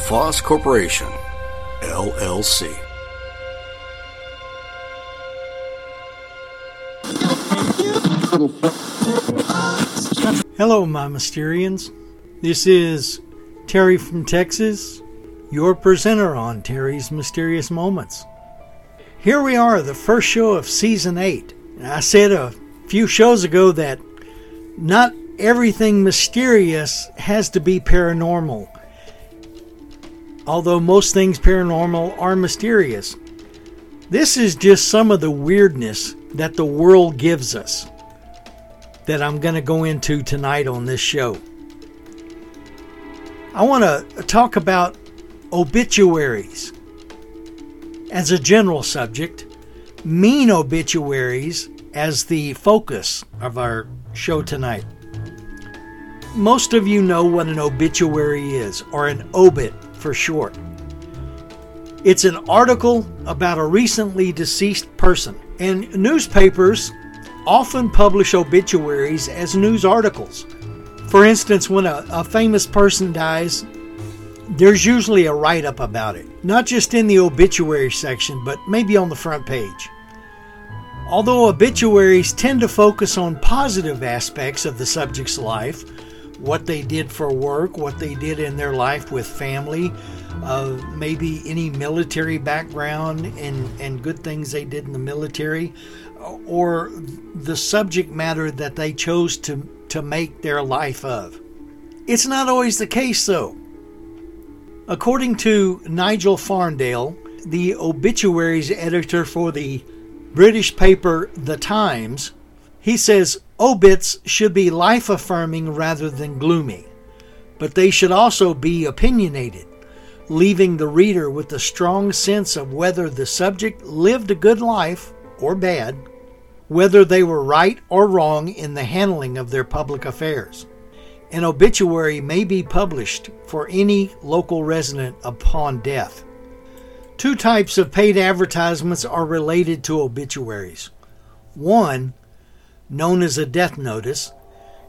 LaFosse Corporation, LLC. Hello, my Mysterians. This is Terry from Texas, your presenter on Terry's Mysterious Moments. Here we are, the first show of season 8. I said a few shows ago that not everything mysterious has to be paranormal, although most things paranormal are mysterious. This is just some of the weirdness that the world gives us that I'm going to go into tonight on this show. I want to talk about obituaries as a general subject, mean obituaries as the focus of our show tonight. Most of you know what an obituary is, or an obit for short. It's an article about a recently deceased person, and newspapers often publish obituaries as news articles. For instance, when a, a famous person dies, there's usually a write up about it, not just in the obituary section, but maybe on the front page. Although obituaries tend to focus on positive aspects of the subject's life, what they did for work, what they did in their life with family, uh, maybe any military background and, and good things they did in the military, or the subject matter that they chose to, to make their life of. It's not always the case, though. According to Nigel Farndale, the obituaries editor for the British paper The Times, he says obits should be life affirming rather than gloomy, but they should also be opinionated, leaving the reader with a strong sense of whether the subject lived a good life or bad whether they were right or wrong in the handling of their public affairs. An obituary may be published for any local resident upon death. Two types of paid advertisements are related to obituaries. One, known as a death notice,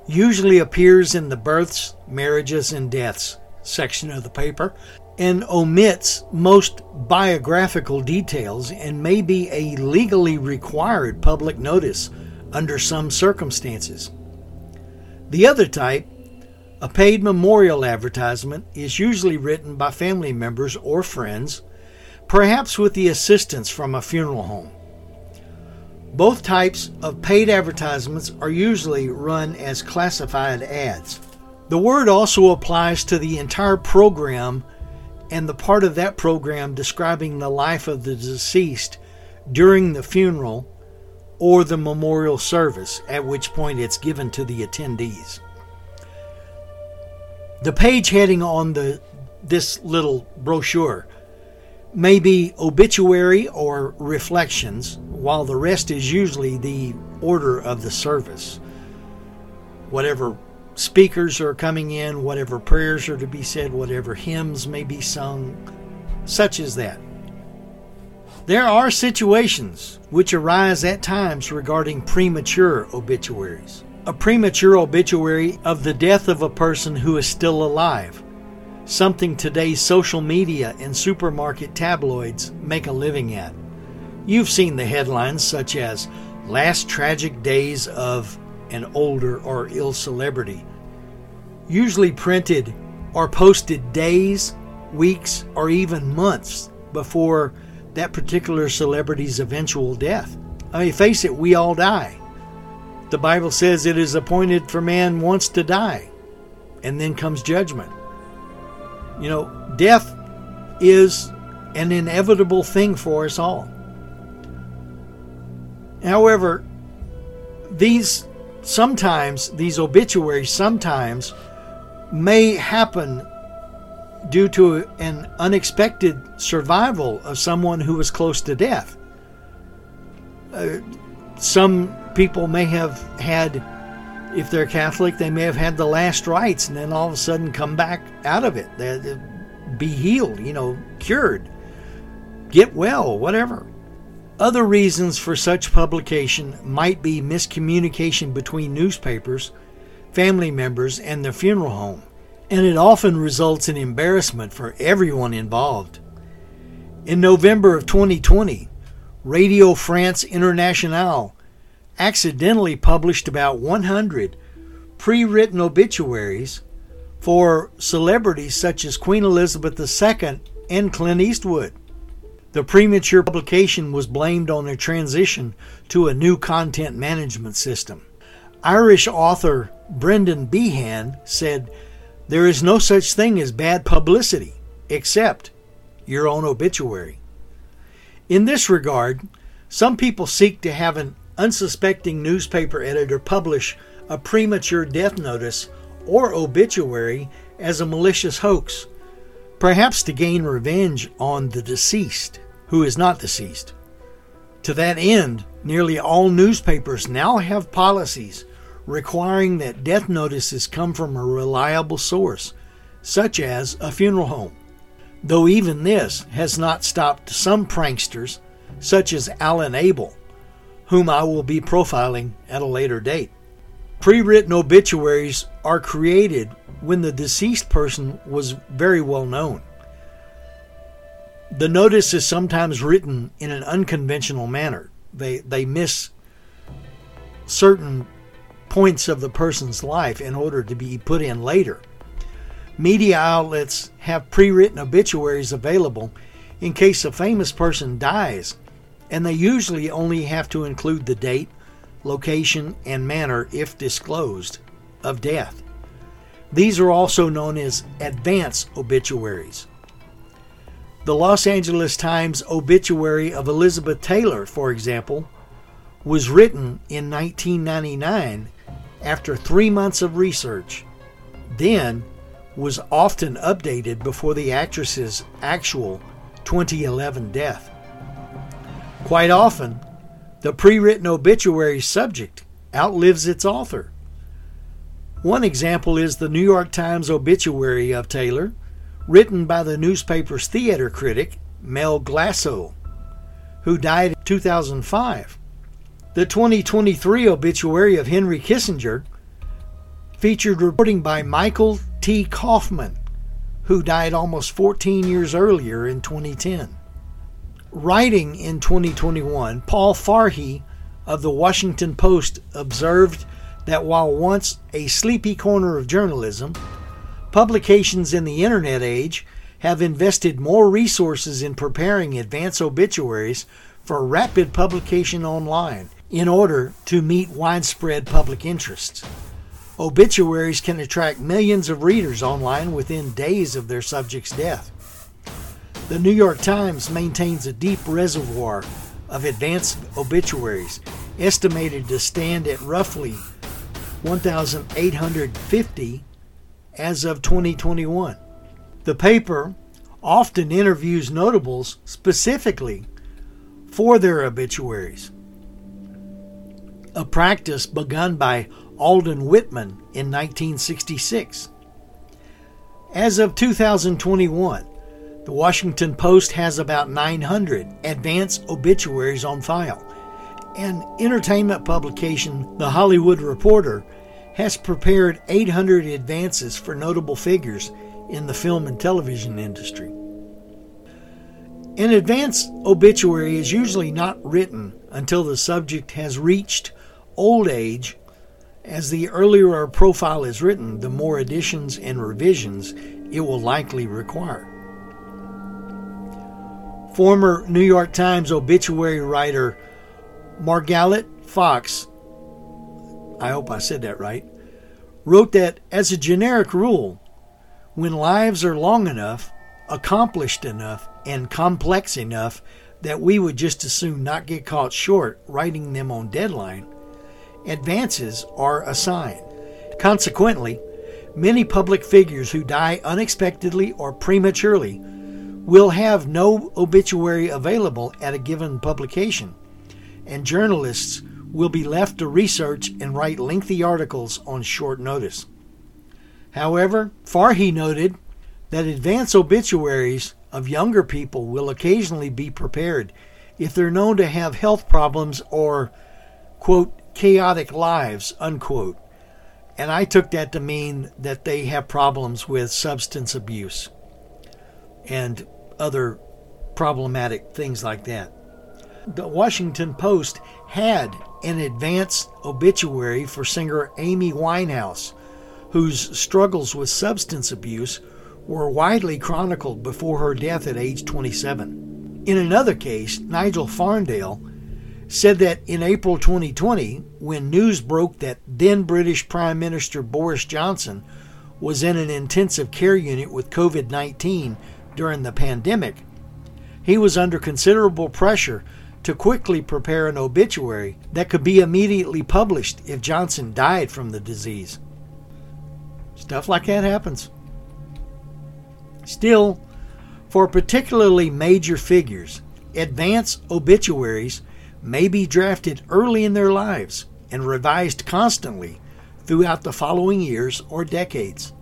usually appears in the births, marriages, and deaths section of the paper and omits most biographical details and may be a legally required public notice under some circumstances. The other type, a paid memorial advertisement, is usually written by family members or friends, perhaps with the assistance from a funeral home. Both types of paid advertisements are usually run as classified ads. The word also applies to the entire program and the part of that program describing the life of the deceased during the funeral or the memorial service, at which point it's given to the attendees. The page heading on the this little brochure may be obituary or reflections, while the rest is usually the order of the service. Whatever speakers are coming in, whatever prayers are to be said, whatever hymns may be sung, such as that. There are situations which arise at times regarding premature obituaries. A premature obituary of the death of a person who is still alive, something today's social media and supermarket tabloids make a living at. You've seen the headlines such as Last Tragic Days of an older or ill celebrity, usually printed or posted days, weeks, or even months before that particular celebrity's eventual death. I mean, face it, we all die. The Bible says it is appointed for man once to die, and then comes judgment. You know, death is an inevitable thing for us all. However, these sometimes, these obituaries sometimes may happen due to an unexpected survival of someone who was close to death. Uh, some people may have had, if they're Catholic, they may have had the last rites and then all of a sudden come back out of it. They, be healed, you know, cured, get well, whatever. Other reasons for such publication might be miscommunication between newspapers, family members, and the funeral home, and it often results in embarrassment for everyone involved. In November of 2020, Radio France Internationale accidentally published about 100 pre written obituaries for celebrities such as Queen Elizabeth II and Clint Eastwood. The premature publication was blamed on a transition to a new content management system. Irish author Brendan Behan said, There is no such thing as bad publicity, except your own obituary. In this regard, some people seek to have an unsuspecting newspaper editor publish a premature death notice or obituary as a malicious hoax, perhaps to gain revenge on the deceased, who is not deceased. To that end, nearly all newspapers now have policies requiring that death notices come from a reliable source, such as a funeral home though even this has not stopped some pranksters, such as Alan Abel, whom I will be profiling at a later date. Pre written obituaries are created when the deceased person was very well known. The notice is sometimes written in an unconventional manner. They, they miss certain points of the person's life in order to be put in later. Media outlets have pre written obituaries available in case a famous person dies, and they usually only have to include the date, location, and manner, if disclosed, of death. These are also known as advance obituaries. The Los Angeles Times obituary of Elizabeth Taylor, for example, was written in 1999 after three months of research. Then was often updated before the actress's actual 2011 death. Quite often, the pre written obituary subject outlives its author. One example is the New York Times obituary of Taylor, written by the newspaper's theater critic, Mel Gussow, who died in 2005. The 2023 obituary of Henry Kissinger featured reporting by Michael T. Kaufman, who died almost 14 years earlier in 2010. Writing in 2021, Paul Farhi of the Washington Post observed that while once a sleepy corner of journalism, publications in the internet age have invested more resources in preparing advance obituaries for rapid publication online in order to meet widespread public interests. Obituaries can attract millions of readers online within days of their subject's death. The New York Times maintains a deep reservoir of advanced obituaries, estimated to stand at roughly 1,850 as of 2021. The paper often interviews notables specifically for their obituaries, a practice begun by Alden Whitman in 1966. As of 2021, the Washington Post has about 900 advance obituaries on file, and entertainment publication The Hollywood Reporter has prepared 800 advances for notable figures in the film and television industry. An advance obituary is usually not written until the subject has reached old age as the earlier a profile is written, the more additions and revisions it will likely require. Former New York Times obituary writer Margalit Fox, I hope I said that right, wrote that as a generic rule, when lives are long enough, accomplished enough, and complex enough that we would just as soon not get caught short writing them on deadline, advances are a sign. Consequently, Many public figures who die unexpectedly or prematurely will have no obituary available at a given publication, and journalists will be left to research and write lengthy articles on short notice. However, Farhi noted that advance obituaries of younger people will occasionally be prepared if they're known to have health problems or, quote, chaotic lives, unquote. And I took that to mean that they have problems with substance abuse and other problematic things like that. The Washington Post had an advance obituary for singer Amy Winehouse, whose struggles with substance abuse were widely chronicled before her death at age 27. In another case, Nigel Farndale said that in April 2020, when news broke that then British Prime Minister Boris Johnson was in an intensive care unit with COVID 19 during the pandemic, he was under considerable pressure to quickly prepare an obituary that could be immediately published if Johnson died from the disease. Stuff like that happens. Still, for particularly major figures, advance obituaries may be drafted early in their lives and revised constantly throughout the following years or decades.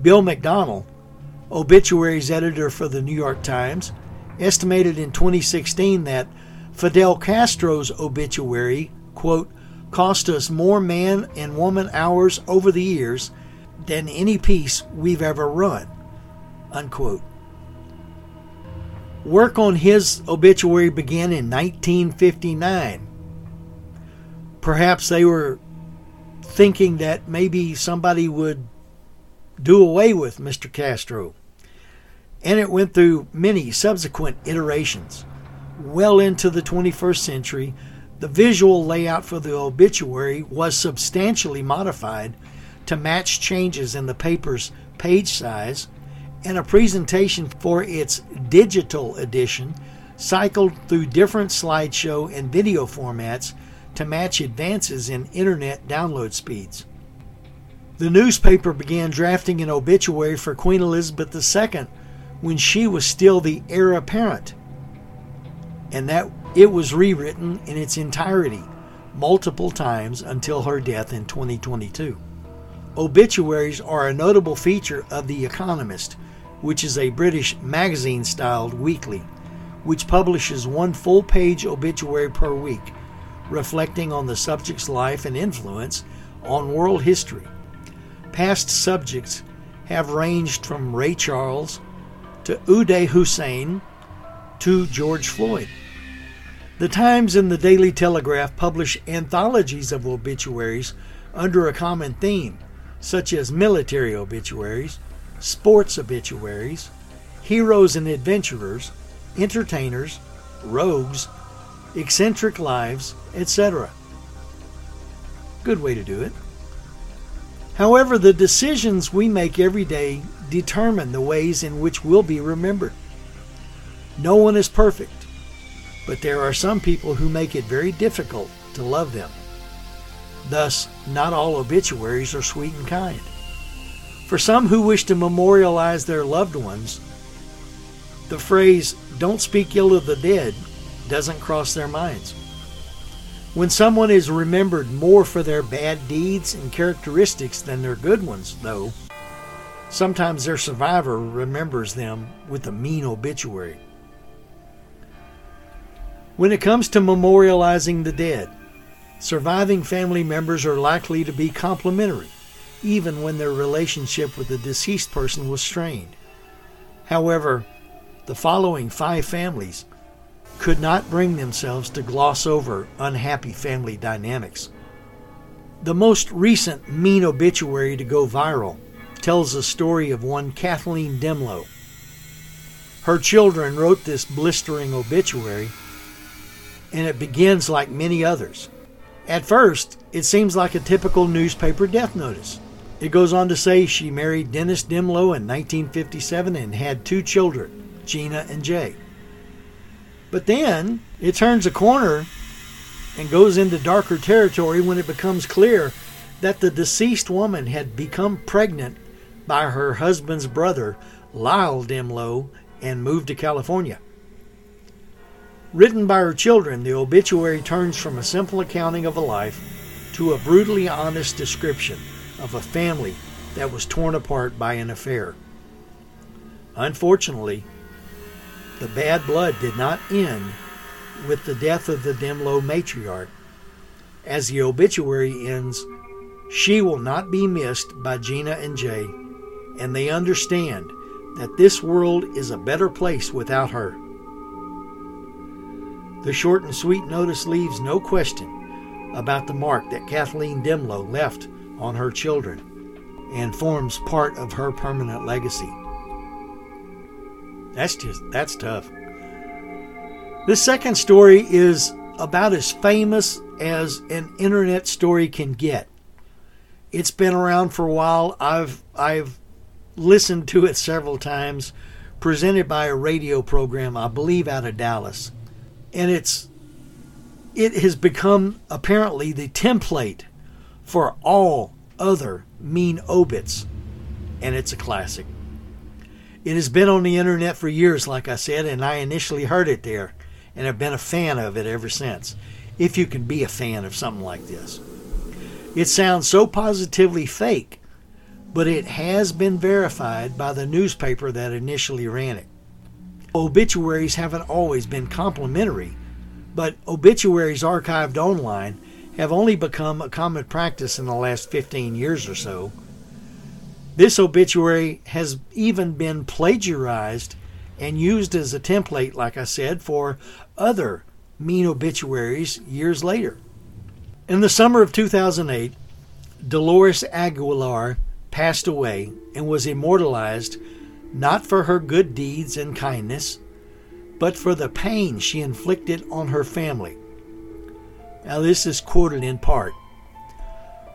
Bill McDonald, obituaries editor for the New York Times, estimated in 2016 that Fidel Castro's obituary, quote, cost us more man and woman hours over the years than any piece we've ever run, unquote. Work on his obituary began in 1959. Perhaps they were thinking that maybe somebody would do away with Mr. Castro. And it went through many subsequent iterations. Well into the 21st century, the visual layout for the obituary was substantially modified to match changes in the paper's page size and a presentation for its digital edition cycled through different slideshow and video formats to match advances in internet download speeds. The newspaper began drafting an obituary for Queen Elizabeth II when she was still the heir apparent, and that it was rewritten in its entirety multiple times until her death in 2022. Obituaries are a notable feature of The Economist, which is a British magazine styled weekly, which publishes one full page obituary per week, reflecting on the subject's life and influence on world history. Past subjects have ranged from Ray Charles to Uday Hussein to George Floyd. The Times and the Daily Telegraph publish anthologies of obituaries under a common theme, such as military obituaries, sports obituaries, heroes and adventurers, entertainers, rogues, eccentric lives, etc. Good way to do it. However, the decisions we make every day determine the ways in which we'll be remembered. No one is perfect, but there are some people who make it very difficult to love them. Thus, not all obituaries are sweet and kind. For some who wish to memorialize their loved ones, the phrase, don't speak ill of the dead, doesn't cross their minds. When someone is remembered more for their bad deeds and characteristics than their good ones, though, sometimes their survivor remembers them with a mean obituary. When it comes to memorializing the dead, surviving family members are likely to be complimentary even when their relationship with the deceased person was strained. However, the following five families could not bring themselves to gloss over unhappy family dynamics. The most recent mean obituary to go viral tells the story of one Kathleen Dehmlow. Her children wrote this blistering obituary, and it begins like many others. At first, it seems like a typical newspaper death notice. It goes on to say she married Dennis Dehmlow in 1957 and had two children, Gina and Jay. But then it turns a corner and goes into darker territory when it becomes clear that the deceased woman had become pregnant by her husband's brother, Lyle Dehmlow, and moved to California. Written by her children, the obituary turns from a simple accounting of a life to a brutally honest description of a family that was torn apart by an affair. Unfortunately, the bad blood did not end with the death of the Dehmlow matriarch. As the obituary ends, she will not be missed by Gina and Jay, and they understand that this world is a better place without her. The short and sweet notice leaves no question about the mark that Kathleen Dehmlow left on her children and forms part of her permanent legacy. That's just, that's tough. The second story is about as famous as an internet story can get. It's been around for a while. I've I've listened to it several times, presented by a radio program, I believe out of Dallas. And it's it has become apparently the template for all other mean obits, and it's a classic. It has been on the internet for years, like I said, and I initially heard it there and have been a fan of it ever since. If you can be a fan of something like this, it sounds so positively fake, but it has been verified by the newspaper that initially ran it. Obituaries haven't always been complimentary, but obituaries archived online have only become a common practice in the last 15 years or so this obituary has even been plagiarized and used as a template, like I said, for other mean obituaries years later. In the summer of 2008, Dolores Aguilar passed away and was immortalized not for her good deeds and kindness, but for the pain she inflicted on her family. Now, this is quoted in part.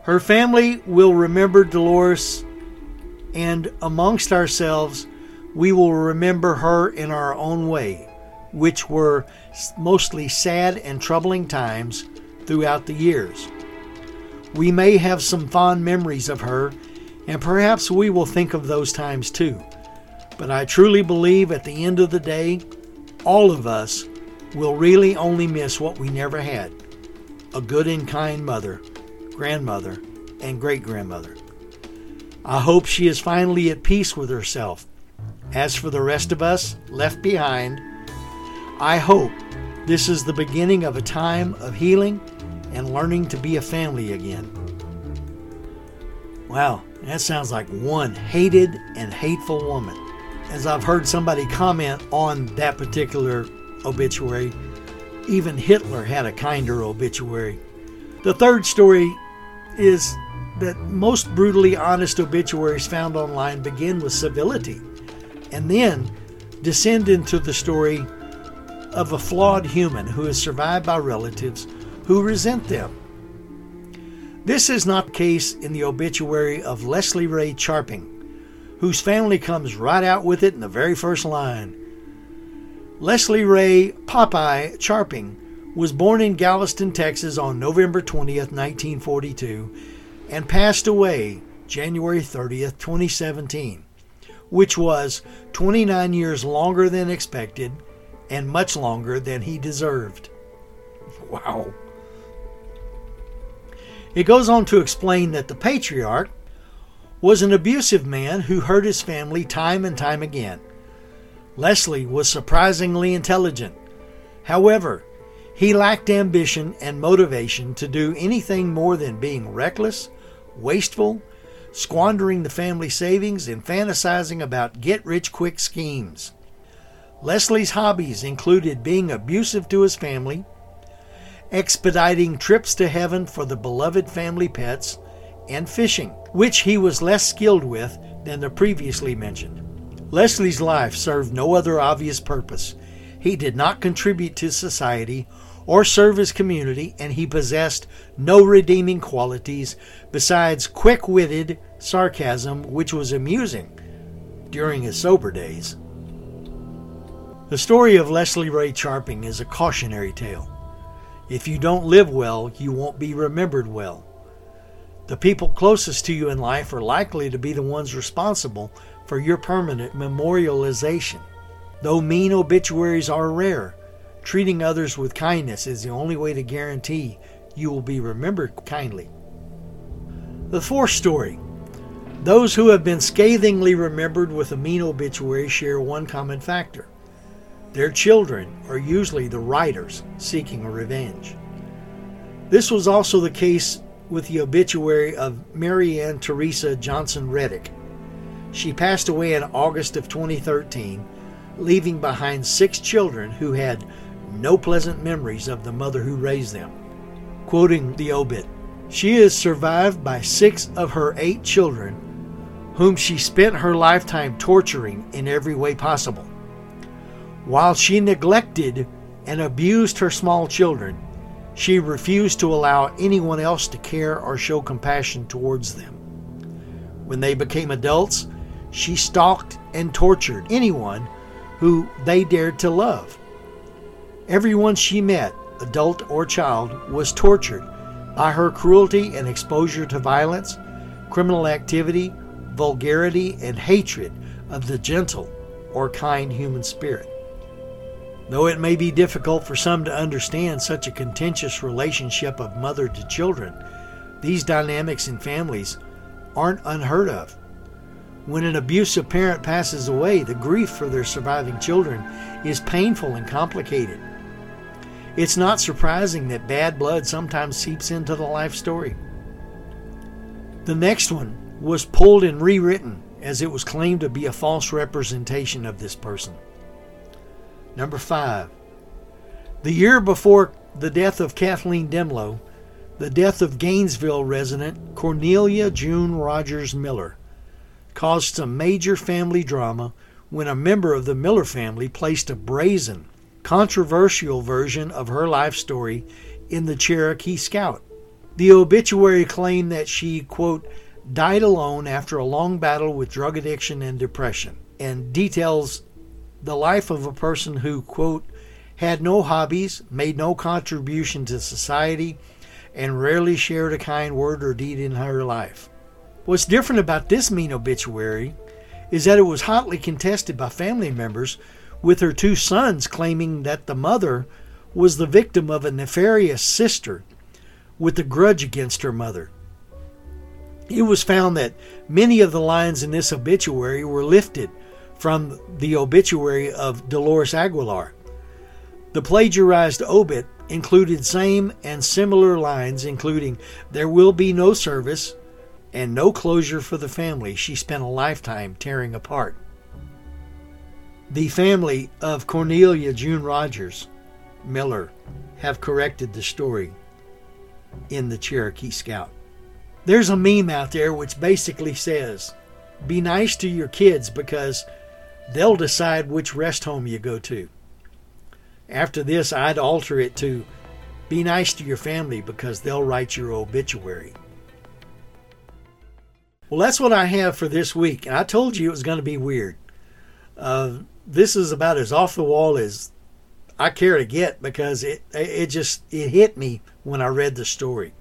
Her family will remember Dolores and amongst ourselves we will remember her in our own way, which were mostly sad and troubling times throughout the years. We may have some fond memories of her, and perhaps we will think of those times too. But I truly believe at the end of the day, all of us will really only miss what we never had a good and kind mother, grandmother, and great grandmother. I hope she is finally at peace with herself. As for the rest of us left behind, I hope this is the beginning of a time of healing and learning to be a family again. Wow, that sounds like one hated and hateful woman. As I've heard somebody comment on that particular obituary, even Hitler had a kinder obituary. The third story is that most brutally honest obituaries found online begin with civility and then descend into the story of a flawed human who is survived by relatives who resent them. This is not the case in the obituary of Leslie Ray Charping, whose family comes right out with it in the very first line. Leslie Ray Popeye Charping was born in Galveston, Texas on November 20th, 1942 and passed away January 30th, 2017, which was 29 years longer than expected and much longer than he deserved. Wow. It goes on to explain that the patriarch was an abusive man who hurt his family time and time again. Leslie was surprisingly intelligent. However, he lacked ambition and motivation to do anything more than being reckless wasteful, squandering the family savings, and fantasizing about get rich quick schemes. Leslie's hobbies included being abusive to his family, expediting trips to heaven for the beloved family pets, and fishing, which he was less skilled with than the previously mentioned. Leslie's life served no other obvious purpose. He did not contribute to society or serve his community, and he possessed no redeeming qualities besides quick witted sarcasm, which was amusing during his sober days. The story of Leslie Ray Charping is a cautionary tale. If you don't live well, you won't be remembered well. The people closest to you in life are likely to be the ones responsible for your permanent memorialization. Though mean obituaries are rare, treating others with kindness is the only way to guarantee you will be remembered kindly. The fourth story those who have been scathingly remembered with a mean obituary share one common factor. Their children are usually the writers seeking a revenge. This was also the case with the obituary of Marianne Teresa Johnson Reddick. She passed away in August of 2013, leaving behind six children who had no pleasant memories of the mother who raised them. Quoting the obit, she is survived by six of her eight children whom she spent her lifetime torturing in every way possible. While she neglected and abused her small children, she refused to allow anyone else to care or show compassion towards them. When they became adults, she stalked and tortured anyone who they dared to love. Everyone she met, adult or child, was tortured by her cruelty and exposure to violence, criminal activity, vulgarity, and hatred of the gentle or kind human spirit. Though it may be difficult for some to understand such a contentious relationship of mother to children, these dynamics in families aren't unheard of. When an abusive parent passes away, the grief for their surviving children is painful and complicated. It's not surprising that bad blood sometimes seeps into the life story. The next one was pulled and rewritten as it was claimed to be a false representation of this person. Number five, the year before the death of Kathleen Dehmlow, the death of Gainesville resident Cornelia June Rogers Miller caused some major family drama when a member of the Miller family placed a brazen, controversial version of her life story in the Cherokee Scout. The obituary claimed that she, quote, died alone after a long battle with drug addiction and depression, and details the life of a person who, quote, had no hobbies, made no contribution to society, and rarely shared a kind word or deed in her life. What's different about this mean obituary is that it was hotly contested by family members, with her two sons claiming that the mother was the victim of a nefarious sister with a grudge against her mother. It was found that many of the lines in this obituary were lifted from the obituary of Dolores Aguilar. The plagiarized obit included same and similar lines, including, There will be no service and no closure for the family she spent a lifetime tearing apart. The family of Cornelia June Rogers Miller have corrected the story in the Cherokee Scout. There's a meme out there which basically says, be nice to your kids because they'll decide which rest home you go to. After this, I'd alter it to be nice to your family because they'll write your obituary. Well, that's what I have for this week. And I told you it was going to be weird. Uh, this is about as off the wall as I care to get because it it just it hit me when I read the story.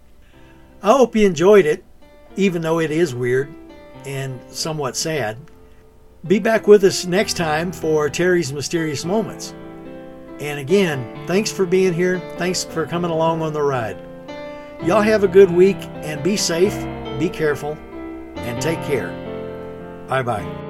I hope you enjoyed it, even though it is weird and somewhat sad. Be back with us next time for Terry's Mysterious Moments. And again, thanks for being here. Thanks for coming along on the ride. Y'all have a good week and be safe, be careful, and take care. Bye bye.